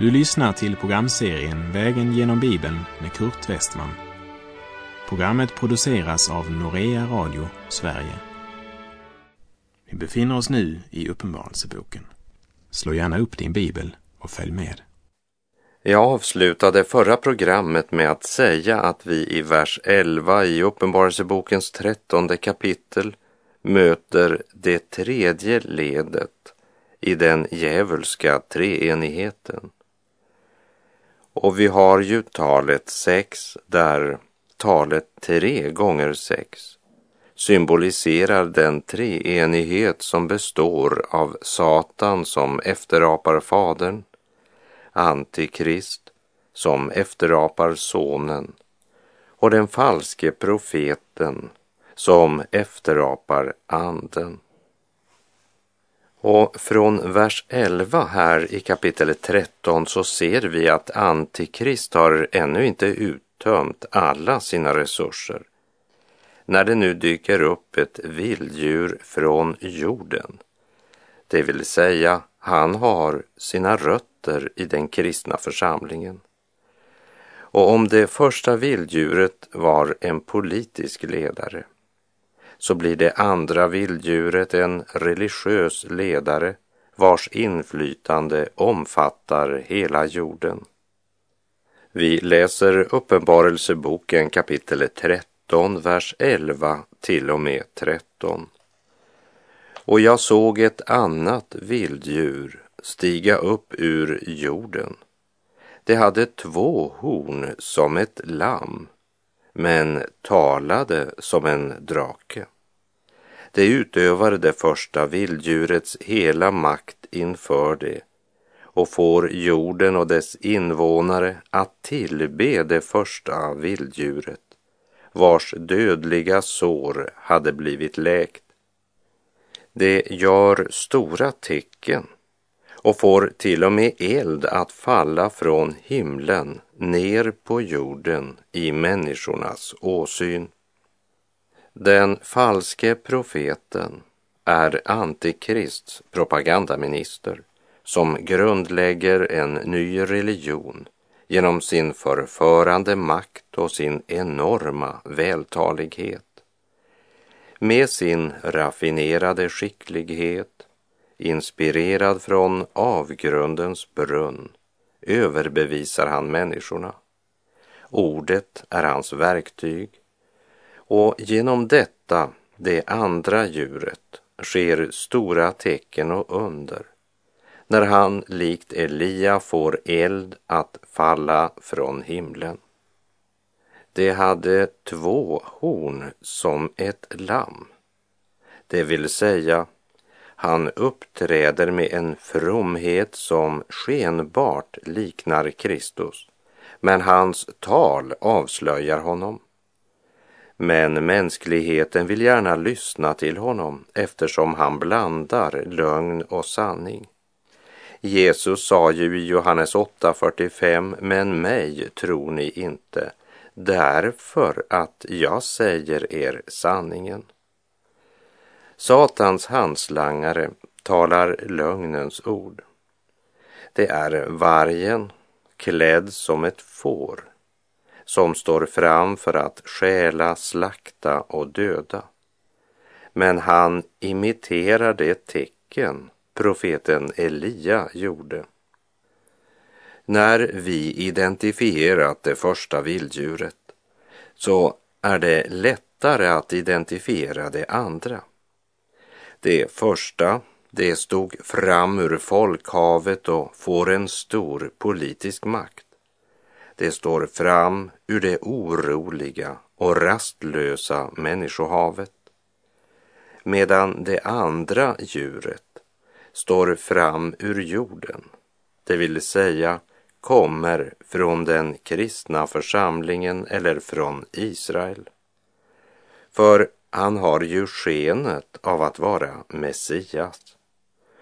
Du lyssnar till programserien Vägen genom Bibeln med Kurt Westman. Programmet produceras av Norea Radio Sverige. Vi befinner oss nu i Uppenbarelseboken. Slå gärna upp din bibel och följ med. Jag avslutade förra programmet med att säga att vi i vers 11 i Uppenbarelsebokens trettonde kapitel möter det tredje ledet i den djävulska treenigheten. Och vi har ju talet sex där talet tre gånger sex symboliserar den treenighet som består av Satan som efterapar Fadern, Antikrist som efterapar Sonen och den falske profeten som efterapar Anden. Och från vers 11 här i kapitel 13 så ser vi att Antikrist har ännu inte uttömt alla sina resurser. När det nu dyker upp ett vilddjur från jorden, det vill säga han har sina rötter i den kristna församlingen. Och om det första vilddjuret var en politisk ledare så blir det andra vilddjuret en religiös ledare vars inflytande omfattar hela jorden. Vi läser Uppenbarelseboken kapitel 13, vers 11 till och med 13. Och jag såg ett annat vilddjur stiga upp ur jorden. Det hade två horn som ett lamm men talade som en drake. Det utövar det första vilddjurets hela makt inför det och får jorden och dess invånare att tillbe det första vilddjuret vars dödliga sår hade blivit läkt. Det gör stora tecken och får till och med eld att falla från himlen ner på jorden i människornas åsyn. Den falske profeten är Antikrists propagandaminister som grundlägger en ny religion genom sin förförande makt och sin enorma vältalighet. Med sin raffinerade skicklighet, inspirerad från avgrundens brunn, överbevisar han människorna. Ordet är hans verktyg och genom detta, det andra djuret, sker stora tecken och under när han likt Elia får eld att falla från himlen. Det hade två horn som ett lamm. Det vill säga, han uppträder med en fromhet som skenbart liknar Kristus, men hans tal avslöjar honom. Men mänskligheten vill gärna lyssna till honom eftersom han blandar lögn och sanning. Jesus sa ju i Johannes 8.45, men mig tror ni inte, därför att jag säger er sanningen. Satans handslangare talar lögnens ord. Det är vargen klädd som ett får som står fram för att stjäla, slakta och döda. Men han imiterar det tecken profeten Elia gjorde. När vi identifierat det första vilddjuret så är det lättare att identifiera det andra. Det första, det stod fram ur folkhavet och får en stor politisk makt. Det står fram ur det oroliga och rastlösa människohavet. Medan det andra djuret står fram ur jorden, det vill säga kommer från den kristna församlingen eller från Israel. För han har ju skenet av att vara Messias.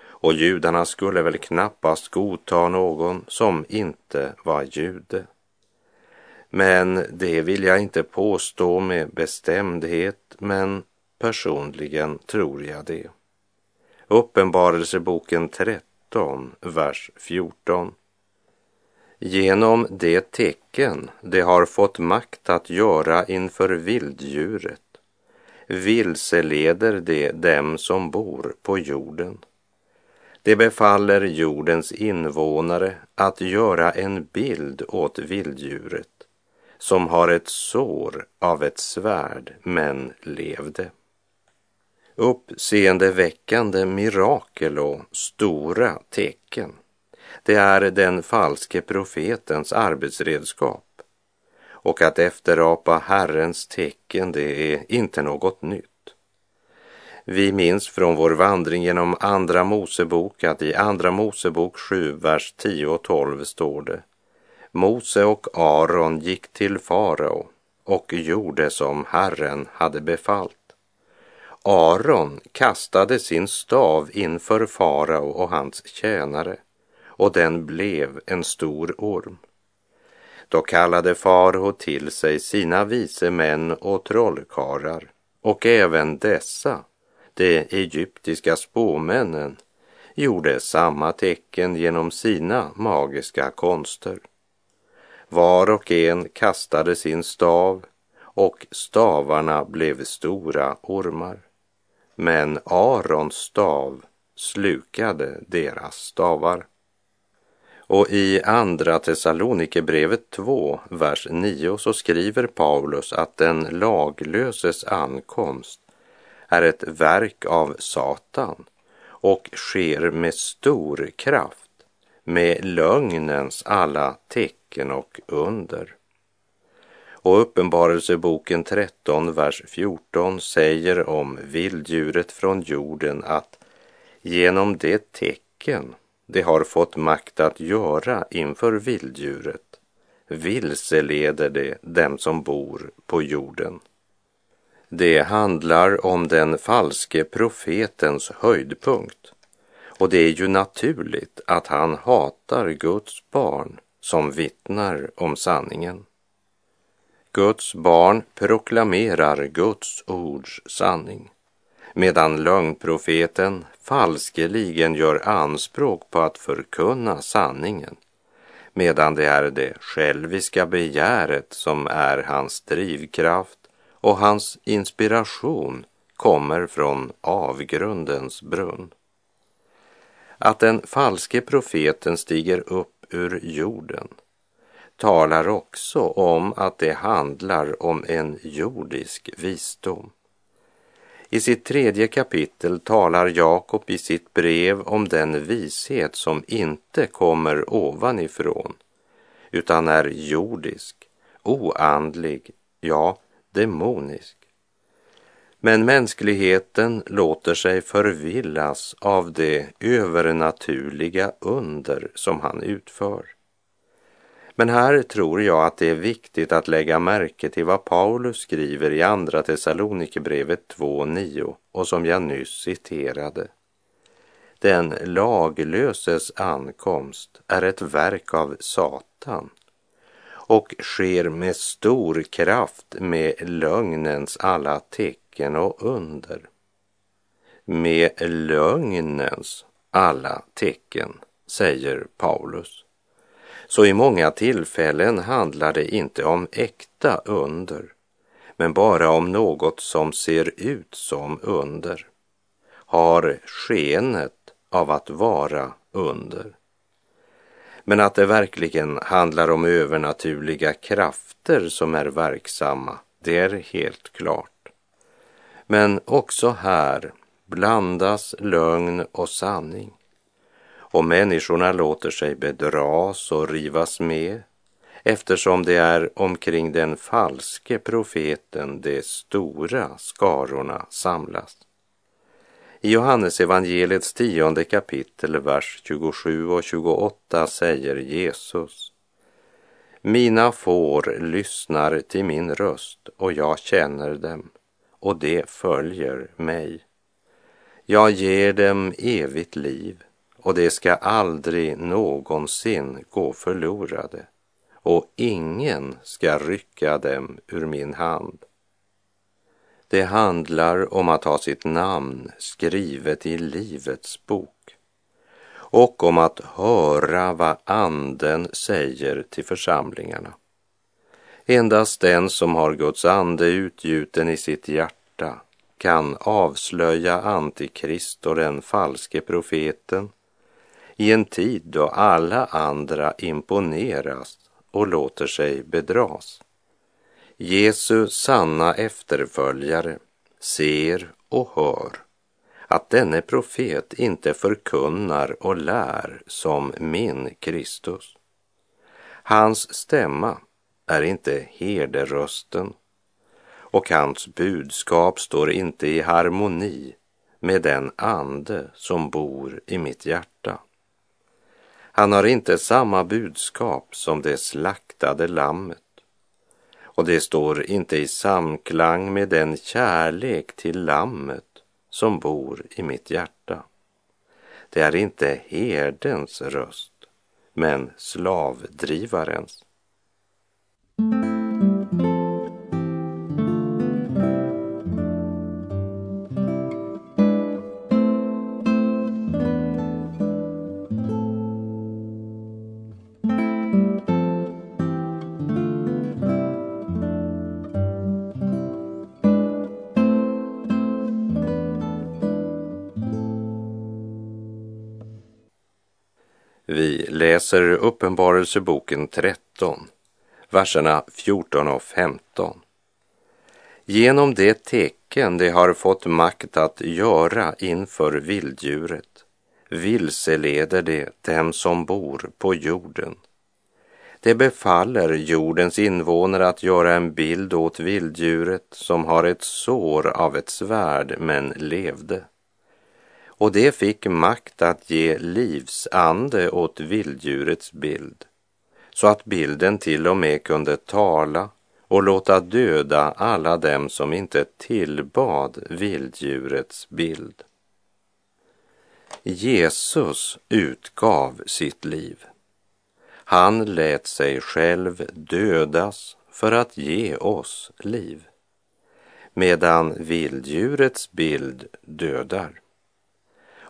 Och judarna skulle väl knappast godta någon som inte var jude. Men det vill jag inte påstå med bestämdhet, men personligen tror jag det. Uppenbarelseboken 13, vers 14. Genom det tecken de har fått makt att göra inför vilddjuret vilseleder de dem som bor på jorden. Det befaller jordens invånare att göra en bild åt vilddjuret som har ett sår av ett svärd men levde. Uppseendeväckande mirakel och stora tecken. Det är den falske profetens arbetsredskap. Och att efterapa Herrens tecken, det är inte något nytt. Vi minns från vår vandring genom Andra Mosebok att i Andra Mosebok 7, vers 10 och 12 står det Mose och Aron gick till farao och gjorde som Herren hade befallt. Aron kastade sin stav inför farao och hans tjänare och den blev en stor orm. Då kallade farao till sig sina vise män och trollkarlar och även dessa, de egyptiska spåmännen, gjorde samma tecken genom sina magiska konster. Var och en kastade sin stav och stavarna blev stora ormar. Men Arons stav slukade deras stavar. Och i Andra Thessalonikerbrevet 2, vers 9 så skriver Paulus att den laglöses ankomst är ett verk av Satan och sker med stor kraft, med lögnens alla tecken och under. Och Uppenbarelseboken 13, vers 14 säger om vilddjuret från jorden att genom det tecken det har fått makt att göra inför vilddjuret vilseleder det dem som bor på jorden. Det handlar om den falske profetens höjdpunkt och det är ju naturligt att han hatar Guds barn som vittnar om sanningen. Guds barn proklamerar Guds ords sanning medan lögnprofeten falskeligen gör anspråk på att förkunna sanningen medan det är det själviska begäret som är hans drivkraft och hans inspiration kommer från avgrundens brunn. Att den falske profeten stiger upp ur jorden talar också om att det handlar om en jordisk visdom. I sitt tredje kapitel talar Jakob i sitt brev om den vishet som inte kommer ovanifrån utan är jordisk, oandlig, ja, demonisk. Men mänskligheten låter sig förvillas av det övernaturliga under som han utför. Men här tror jag att det är viktigt att lägga märke till vad Paulus skriver i Andra Thessalonikerbrevet 2.9 och som jag nyss citerade. Den laglöses ankomst är ett verk av Satan och sker med stor kraft med lögnens alla tecken och under. Med lögnens alla tecken, säger Paulus. Så i många tillfällen handlar det inte om äkta under, men bara om något som ser ut som under, har skenet av att vara under. Men att det verkligen handlar om övernaturliga krafter som är verksamma, det är helt klart. Men också här blandas lögn och sanning och människorna låter sig bedras och rivas med eftersom det är omkring den falske profeten de stora skarorna samlas. I Johannes evangeliets tionde kapitel, vers 27 och 28 säger Jesus Mina får lyssnar till min röst och jag känner dem och de följer mig. Jag ger dem evigt liv och de ska aldrig någonsin gå förlorade och ingen ska rycka dem ur min hand. Det handlar om att ha sitt namn skrivet i Livets bok och om att höra vad Anden säger till församlingarna. Endast den som har Guds ande utgjuten i sitt hjärta kan avslöja Antikrist och den falske profeten i en tid då alla andra imponeras och låter sig bedras. Jesu sanna efterföljare ser och hör att denne profet inte förkunnar och lär som min Kristus. Hans stämma är inte herderösten och hans budskap står inte i harmoni med den ande som bor i mitt hjärta. Han har inte samma budskap som det slaktade lammet och det står inte i samklang med den kärlek till lammet som bor i mitt hjärta. Det är inte herdens röst, men slavdrivarens. Läser Uppenbarelseboken 13, verserna 14 och 15. Genom det tecken de har fått makt att göra inför vilddjuret vilseleder det dem som bor på jorden. Det befaller jordens invånare att göra en bild åt vilddjuret som har ett sår av ett svärd men levde och det fick makt att ge livsande åt vilddjurets bild, så att bilden till och med kunde tala och låta döda alla dem som inte tillbad vilddjurets bild. Jesus utgav sitt liv. Han lät sig själv dödas för att ge oss liv, medan vilddjurets bild dödar.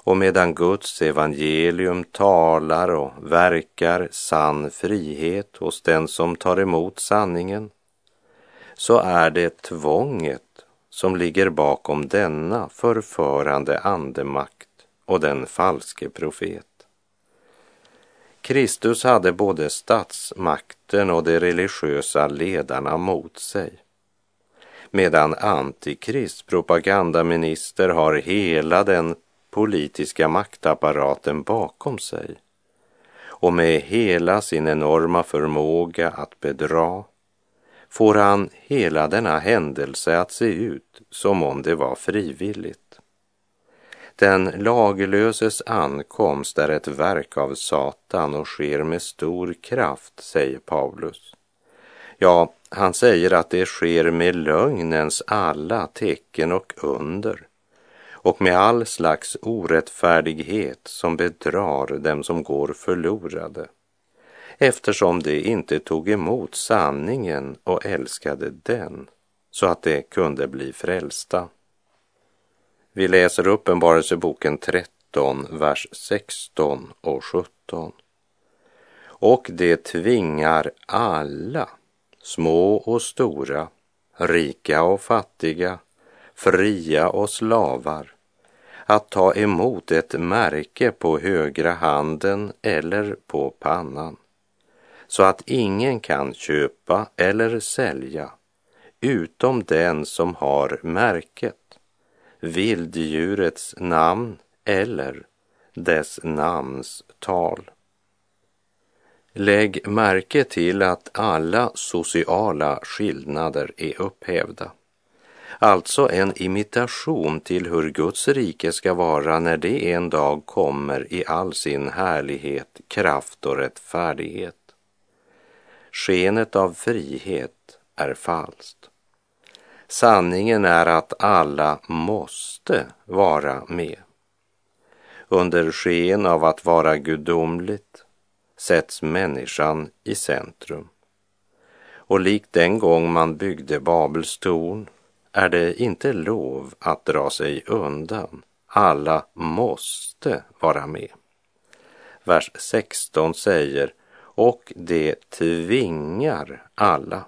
Och medan Guds evangelium talar och verkar sann frihet hos den som tar emot sanningen, så är det tvånget som ligger bakom denna förförande andemakt och den falske profet. Kristus hade både statsmakten och de religiösa ledarna mot sig medan Antikrist propagandaminister har hela den politiska maktapparaten bakom sig och med hela sin enorma förmåga att bedra får han hela denna händelse att se ut som om det var frivilligt. Den laglöses ankomst är ett verk av Satan och sker med stor kraft, säger Paulus. Ja, han säger att det sker med lögnens alla tecken och under och med all slags orättfärdighet som bedrar dem som går förlorade eftersom de inte tog emot sanningen och älskade den så att de kunde bli frälsta. Vi läser Uppenbarelseboken 13, vers 16 och 17. Och det tvingar alla, små och stora, rika och fattiga, fria och slavar, att ta emot ett märke på högra handen eller på pannan, så att ingen kan köpa eller sälja utom den som har märket, vilddjurets namn eller dess namns tal. Lägg märke till att alla sociala skillnader är upphävda. Alltså en imitation till hur Guds rike ska vara när det en dag kommer i all sin härlighet, kraft och rättfärdighet. Skenet av frihet är falskt. Sanningen är att alla måste vara med. Under sken av att vara gudomligt sätts människan i centrum. Och likt den gång man byggde Babels torn är det inte lov att dra sig undan. Alla måste vara med. vers 16 säger och det tvingar alla.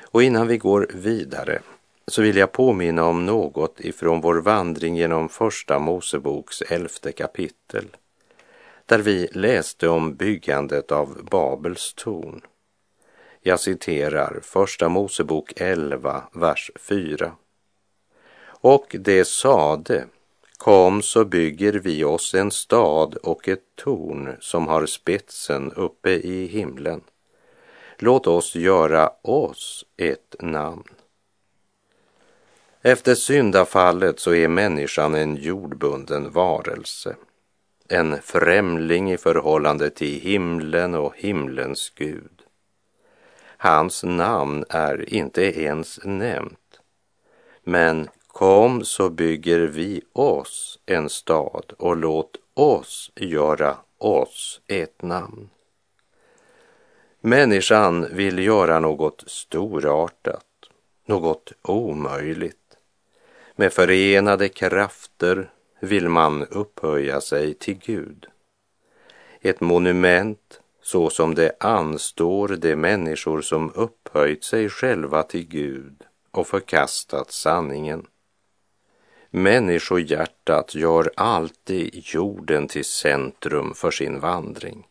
Och innan vi går vidare så vill jag påminna om något ifrån vår vandring genom Första Moseboks elfte kapitel, där vi läste om byggandet av Babels torn. Jag citerar Första Mosebok 11, vers 4. Och det sade, kom så bygger vi oss en stad och ett torn som har spetsen uppe i himlen. Låt oss göra oss ett namn. Efter syndafallet så är människan en jordbunden varelse, en främling i förhållande till himlen och himlens Gud. Hans namn är inte ens nämnt. Men kom så bygger vi oss en stad och låt oss göra oss ett namn. Människan vill göra något storartat, något omöjligt. Med förenade krafter vill man upphöja sig till Gud. Ett monument så som det anstår de människor som upphöjt sig själva till Gud och förkastat sanningen. Människohjärtat gör alltid jorden till centrum för sin vandring.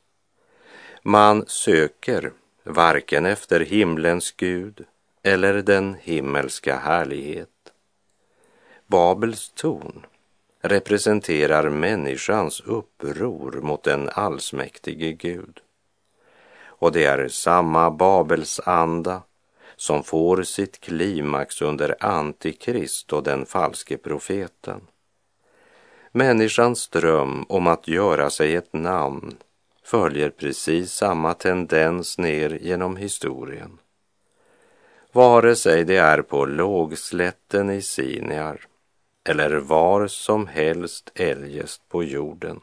Man söker varken efter himlens Gud eller den himmelska härlighet. Babels torn representerar människans uppror mot den allsmäktige Gud. Och det är samma Babelsanda som får sitt klimax under Antikrist och den falske profeten. Människans dröm om att göra sig ett namn följer precis samma tendens ner genom historien. Vare sig det är på lågslätten i Siniar eller var som helst eljest på jorden.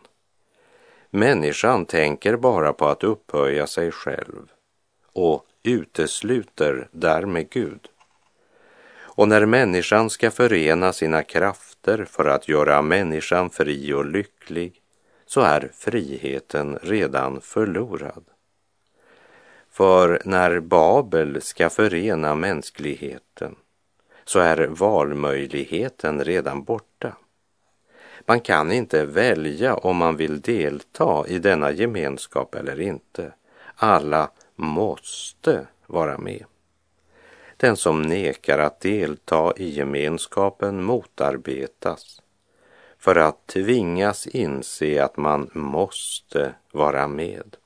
Människan tänker bara på att upphöja sig själv och utesluter därmed Gud. Och när människan ska förena sina krafter för att göra människan fri och lycklig så är friheten redan förlorad. För när Babel ska förena mänskligheten så är valmöjligheten redan borta. Man kan inte välja om man vill delta i denna gemenskap eller inte. Alla måste vara med. Den som nekar att delta i gemenskapen motarbetas för att tvingas inse att man måste vara med.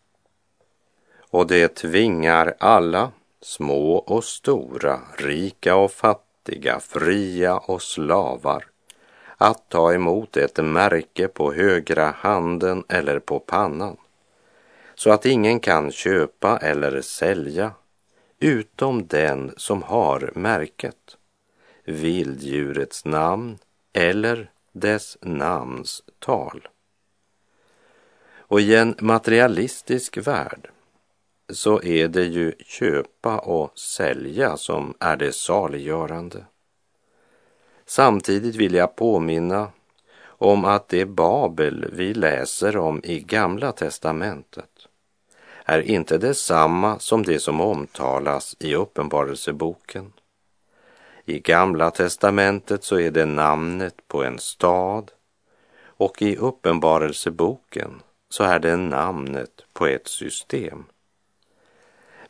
Och det tvingar alla, små och stora, rika och fattiga, fria och slavar, att ta emot ett märke på högra handen eller på pannan, så att ingen kan köpa eller sälja utom den som har märket, vilddjurets namn eller dess namns tal. Och i en materialistisk värld så är det ju köpa och sälja som är det saliggörande. Samtidigt vill jag påminna om att det Babel vi läser om i Gamla testamentet är inte detsamma som det som omtalas i Uppenbarelseboken. I Gamla testamentet så är det namnet på en stad och i Uppenbarelseboken så är det namnet på ett system.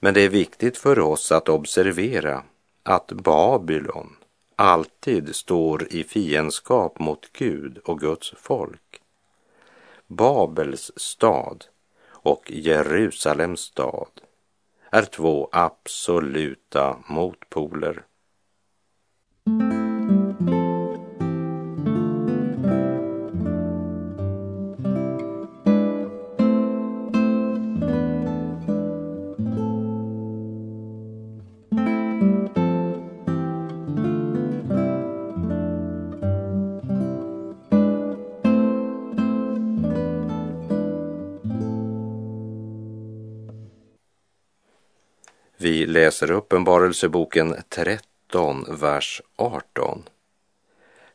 Men det är viktigt för oss att observera att Babylon alltid står i fiendskap mot Gud och Guds folk. Babels stad och Jerusalems stad är två absoluta motpoler. Vi läser Uppenbarelseboken 13, vers 18.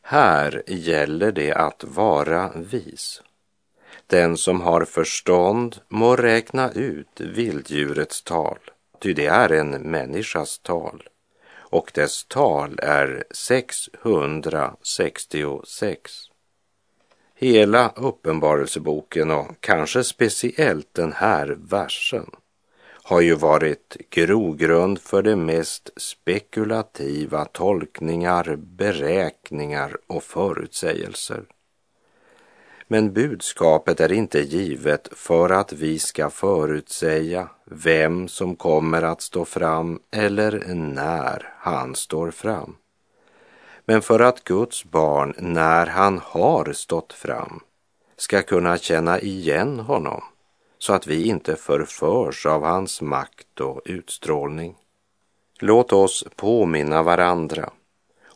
Här gäller det att vara vis. Den som har förstånd må räkna ut vilddjurets tal, ty det är en människas tal, och dess tal är 666. Hela Uppenbarelseboken och kanske speciellt den här versen har ju varit grogrund för de mest spekulativa tolkningar, beräkningar och förutsägelser. Men budskapet är inte givet för att vi ska förutsäga vem som kommer att stå fram eller när han står fram. Men för att Guds barn, när han har stått fram, ska kunna känna igen honom så att vi inte förförs av hans makt och utstrålning. Låt oss påminna varandra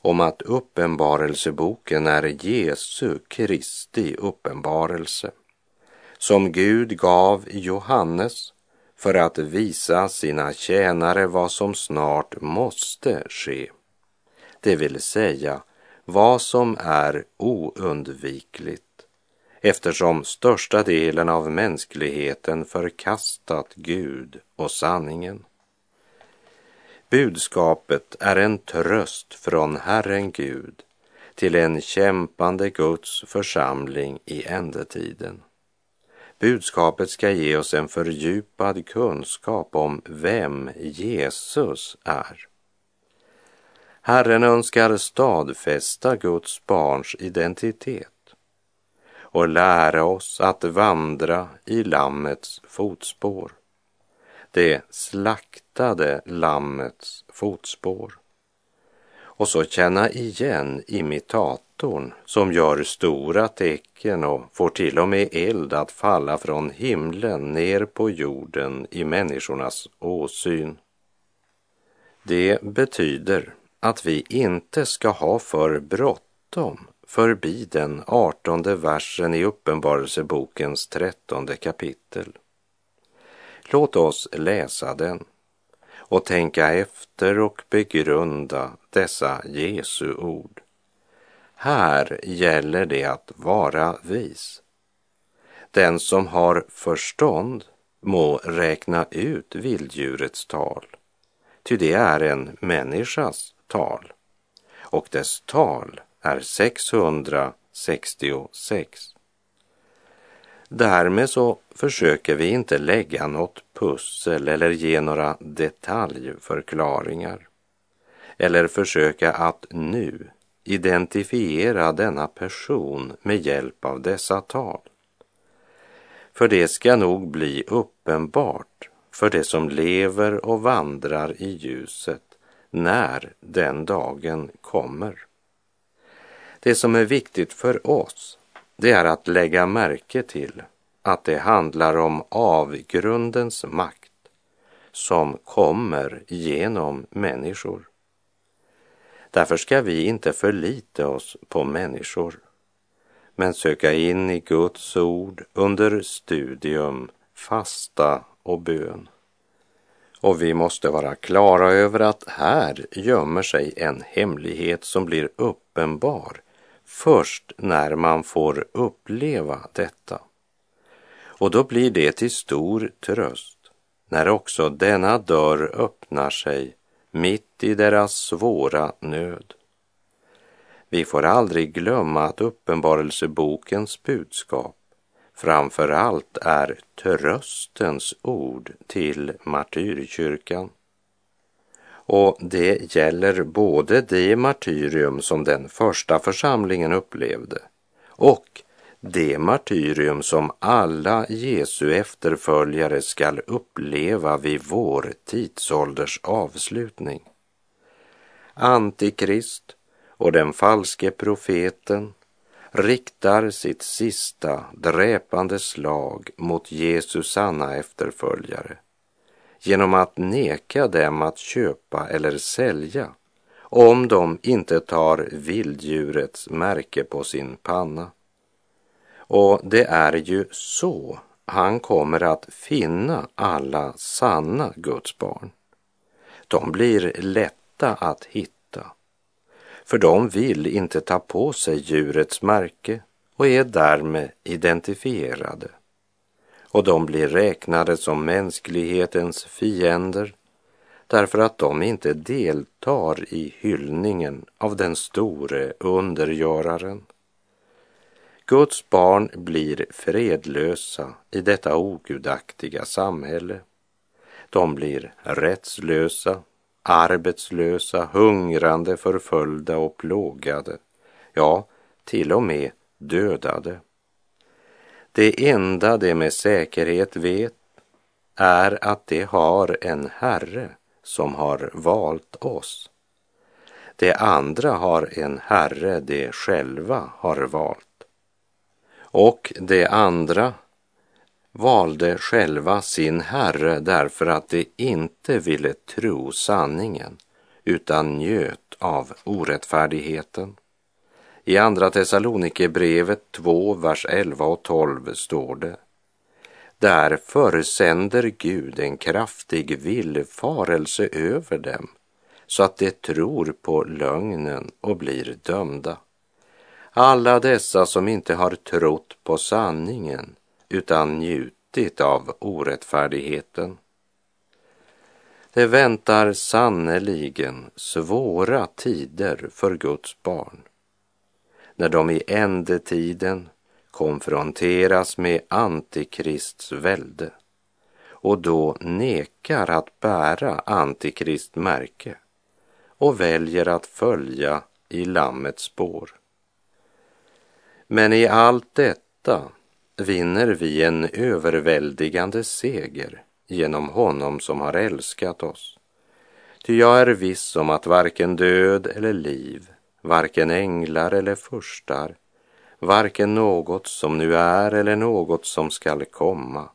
om att uppenbarelseboken är Jesu Kristi uppenbarelse som Gud gav Johannes för att visa sina tjänare vad som snart måste ske. Det vill säga vad som är oundvikligt eftersom största delen av mänskligheten förkastat Gud och sanningen. Budskapet är en tröst från Herren Gud till en kämpande Guds församling i ändetiden. Budskapet ska ge oss en fördjupad kunskap om vem Jesus är. Herren önskar stadfästa Guds barns identitet och lära oss att vandra i Lammets fotspår. Det slaktade Lammets fotspår. Och så känna igen imitatorn som gör stora tecken och får till och med eld att falla från himlen ner på jorden i människornas åsyn. Det betyder att vi inte ska ha för bråttom förbi den artonde versen i Uppenbarelsebokens trettonde kapitel. Låt oss läsa den och tänka efter och begrunda dessa Jesu ord. Här gäller det att vara vis. Den som har förstånd må räkna ut vilddjurets tal, ty det är en människas tal, och dess tal är 666. Därmed så försöker vi inte lägga något pussel eller ge några detaljförklaringar eller försöka att nu identifiera denna person med hjälp av dessa tal. För det ska nog bli uppenbart för det som lever och vandrar i ljuset när den dagen kommer. Det som är viktigt för oss, det är att lägga märke till att det handlar om avgrundens makt som kommer genom människor. Därför ska vi inte förlita oss på människor, men söka in i Guds ord under studium, fasta och bön. Och vi måste vara klara över att här gömmer sig en hemlighet som blir uppenbar först när man får uppleva detta. Och då blir det till stor tröst när också denna dörr öppnar sig mitt i deras svåra nöd. Vi får aldrig glömma att Uppenbarelsebokens budskap framför allt är tröstens ord till martyrkyrkan. Och det gäller både det martyrium som den första församlingen upplevde och det martyrium som alla Jesu efterföljare skall uppleva vid vår tidsålders avslutning. Antikrist och den falske profeten riktar sitt sista dräpande slag mot Jesus sanna efterföljare genom att neka dem att köpa eller sälja om de inte tar vilddjurets märke på sin panna. Och det är ju så han kommer att finna alla sanna Guds barn. De blir lätta att hitta, för de vill inte ta på sig djurets märke och är därmed identifierade och de blir räknade som mänsklighetens fiender därför att de inte deltar i hyllningen av den store undergöraren. Guds barn blir fredlösa i detta ogudaktiga samhälle. De blir rättslösa, arbetslösa, hungrande, förföljda och plågade. Ja, till och med dödade. Det enda de med säkerhet vet är att de har en Herre som har valt oss. De andra har en Herre de själva har valt. Och de andra valde själva sin Herre därför att de inte ville tro sanningen utan njöt av orättfärdigheten. I Andra Thessalonikerbrevet 2, vers 11 och 12 står det Därför sänder Gud en kraftig villfarelse över dem så att de tror på lögnen och blir dömda. Alla dessa som inte har trott på sanningen utan njutit av orättfärdigheten. Det väntar sannerligen svåra tider för Guds barn när de i ändetiden konfronteras med Antikrists välde och då nekar att bära Antikrists märke och väljer att följa i Lammets spår. Men i allt detta vinner vi en överväldigande seger genom honom som har älskat oss. Ty jag är viss om att varken död eller liv, varken änglar eller furstar, varken något som nu är eller något som skall komma,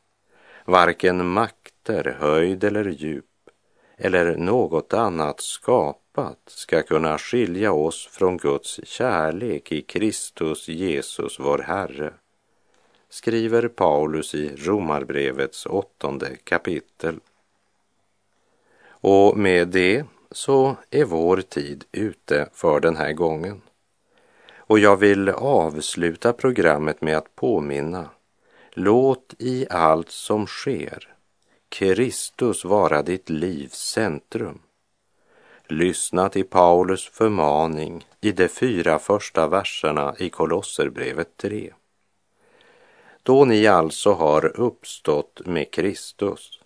varken makter, höjd eller djup, eller något annat skapat ska kunna skilja oss från Guds kärlek i Kristus Jesus vår Herre, skriver Paulus i Romarbrevets åttonde kapitel. Och med det så är vår tid ute för den här gången. Och jag vill avsluta programmet med att påminna. Låt i allt som sker Kristus vara ditt livs centrum. Lyssna till Paulus förmaning i de fyra första verserna i Kolosserbrevet 3. Då ni alltså har uppstått med Kristus,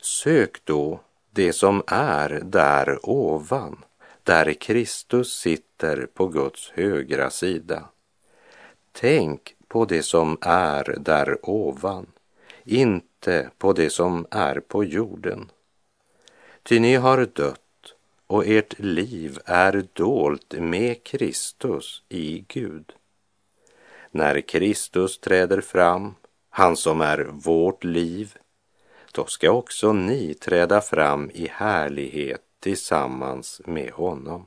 sök då det som är där ovan, där Kristus sitter på Guds högra sida. Tänk på det som är där ovan, inte på det som är på jorden. Ty ni har dött och ert liv är dolt med Kristus i Gud. När Kristus träder fram, han som är vårt liv, då ska också ni träda fram i härlighet tillsammans med honom.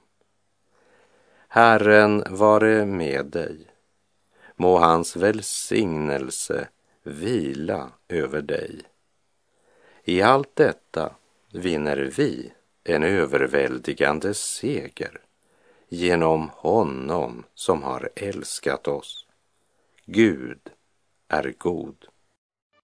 Herren vare med dig. Må hans välsignelse vila över dig. I allt detta vinner vi en överväldigande seger genom honom som har älskat oss. Gud är god.